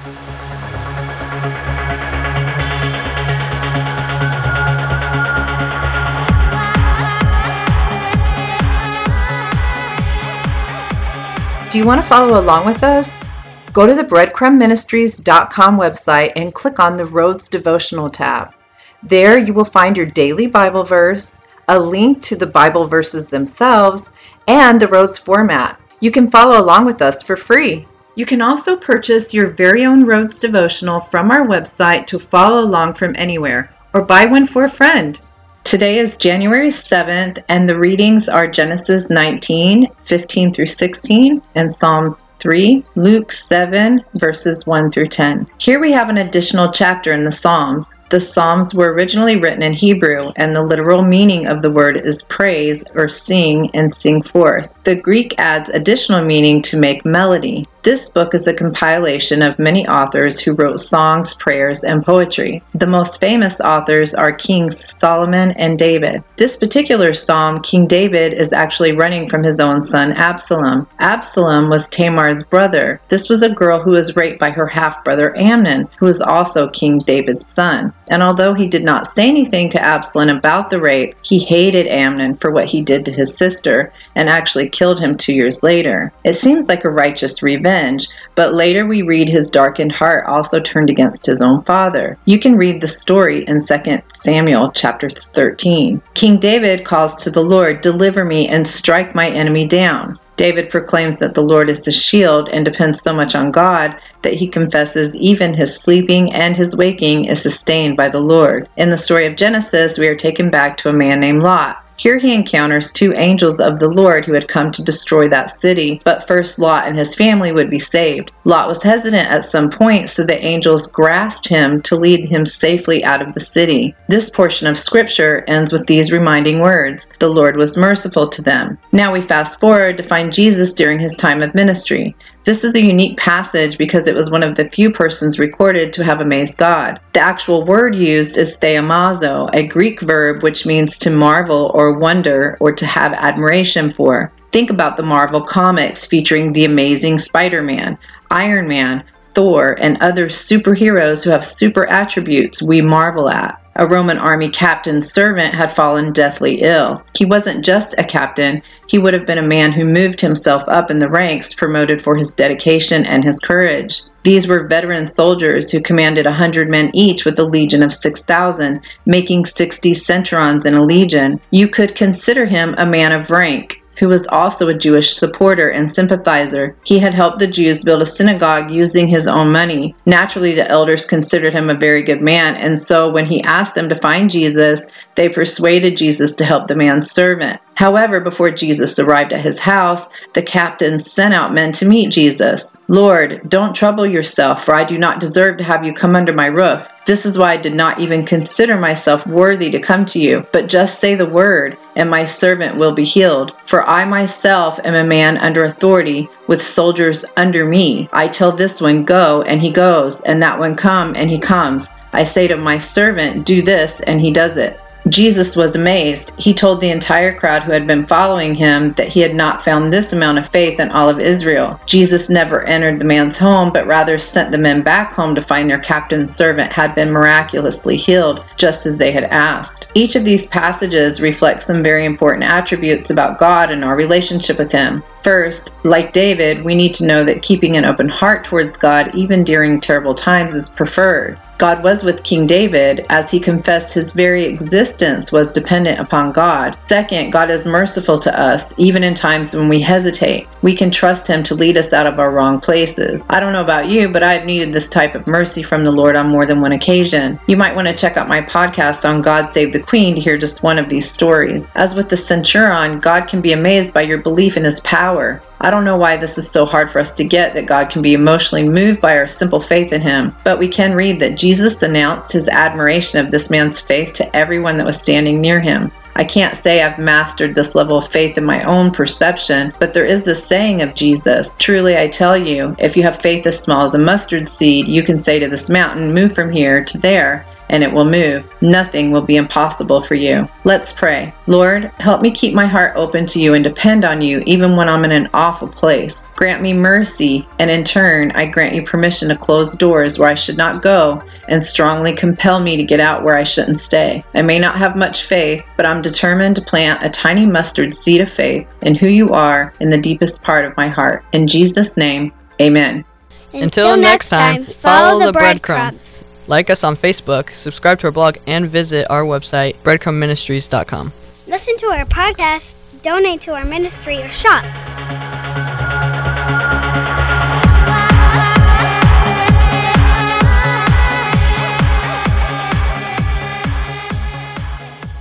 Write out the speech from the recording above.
Do you want to follow along with us? Go to the breadcrumbministries.com website and click on the Roads Devotional tab. There you will find your daily Bible verse, a link to the Bible verses themselves, and the Roads format. You can follow along with us for free. You can also purchase your very own Roads devotional from our website to follow along from anywhere, or buy one for a friend. Today is January 7th, and the readings are Genesis 19, 15 through 16, and Psalms 3, Luke 7, verses 1 through 10. Here we have an additional chapter in the Psalms. The Psalms were originally written in Hebrew, and the literal meaning of the word is praise or sing and sing forth. The Greek adds additional meaning to make melody. This book is a compilation of many authors who wrote songs, prayers, and poetry. The most famous authors are Kings Solomon and David. This particular psalm, King David is actually running from his own son Absalom. Absalom was Tamar's brother. This was a girl who was raped by her half brother Amnon, who was also King David's son. And although he did not say anything to Absalom about the rape, he hated Amnon for what he did to his sister and actually killed him two years later. It seems like a righteous revenge, but later we read his darkened heart also turned against his own father. You can read the story in 2 Samuel chapter 13. King David calls to the Lord, Deliver me and strike my enemy down. David proclaims that the Lord is the shield and depends so much on God that he confesses even his sleeping and his waking is sustained by the Lord. In the story of Genesis, we are taken back to a man named Lot. Here he encounters two angels of the Lord who had come to destroy that city, but first Lot and his family would be saved. Lot was hesitant at some point, so the angels grasped him to lead him safely out of the city. This portion of scripture ends with these reminding words The Lord was merciful to them. Now we fast forward to find Jesus during his time of ministry. This is a unique passage because it was one of the few persons recorded to have amazed God. The actual word used is thaumazo, a Greek verb which means to marvel or wonder or to have admiration for. Think about the Marvel comics featuring the amazing Spider Man, Iron Man, Thor, and other superheroes who have super attributes we marvel at. A Roman army captain's servant had fallen deathly ill. He wasn't just a captain, he would have been a man who moved himself up in the ranks, promoted for his dedication and his courage. These were veteran soldiers who commanded a hundred men each with a legion of 6,000, making 60 centurions in a legion. You could consider him a man of rank who was also a Jewish supporter and sympathizer. He had helped the Jews build a synagogue using his own money. Naturally, the elders considered him a very good man, and so when he asked them to find Jesus, they persuaded Jesus to help the man's servant. However, before Jesus arrived at his house, the captain sent out men to meet Jesus. Lord, don't trouble yourself, for I do not deserve to have you come under my roof. This is why I did not even consider myself worthy to come to you, but just say the word, and my servant will be healed. For I myself am a man under authority, with soldiers under me. I tell this one, Go, and he goes, and that one, Come, and he comes. I say to my servant, Do this, and he does it. Jesus was amazed. He told the entire crowd who had been following him that he had not found this amount of faith in all of Israel. Jesus never entered the man's home, but rather sent the men back home to find their captain's servant had been miraculously healed, just as they had asked. Each of these passages reflects some very important attributes about God and our relationship with Him. First, like David, we need to know that keeping an open heart towards God, even during terrible times, is preferred. God was with King David as he confessed his very existence was dependent upon God. Second, God is merciful to us even in times when we hesitate. We can trust him to lead us out of our wrong places. I don't know about you, but I've needed this type of mercy from the Lord on more than one occasion. You might want to check out my podcast on God Save the Queen to hear just one of these stories. As with the centurion, God can be amazed by your belief in his power. I don't know why this is so hard for us to get that God can be emotionally moved by our simple faith in Him, but we can read that Jesus announced his admiration of this man's faith to everyone that was standing near him. I can't say I've mastered this level of faith in my own perception, but there is this saying of Jesus Truly I tell you, if you have faith as small as a mustard seed, you can say to this mountain, Move from here to there, and it will move. Nothing will be impossible for you. Let's pray. Lord, help me keep my heart open to you and depend on you even when I'm in an awful place. Grant me mercy, and in turn, I grant you permission to close doors where I should not go and strongly compel me to get out where I shouldn't stay. I may not have much faith, but I'm determined to plant a tiny mustard seed of faith in who you are in the deepest part of my heart. In Jesus' name, amen. Until, next time, follow the breadcrumbs. Like us on Facebook, subscribe to our blog, and visit our website, breadcrumbministries.com. Listen to our podcast, donate to our ministry, or shop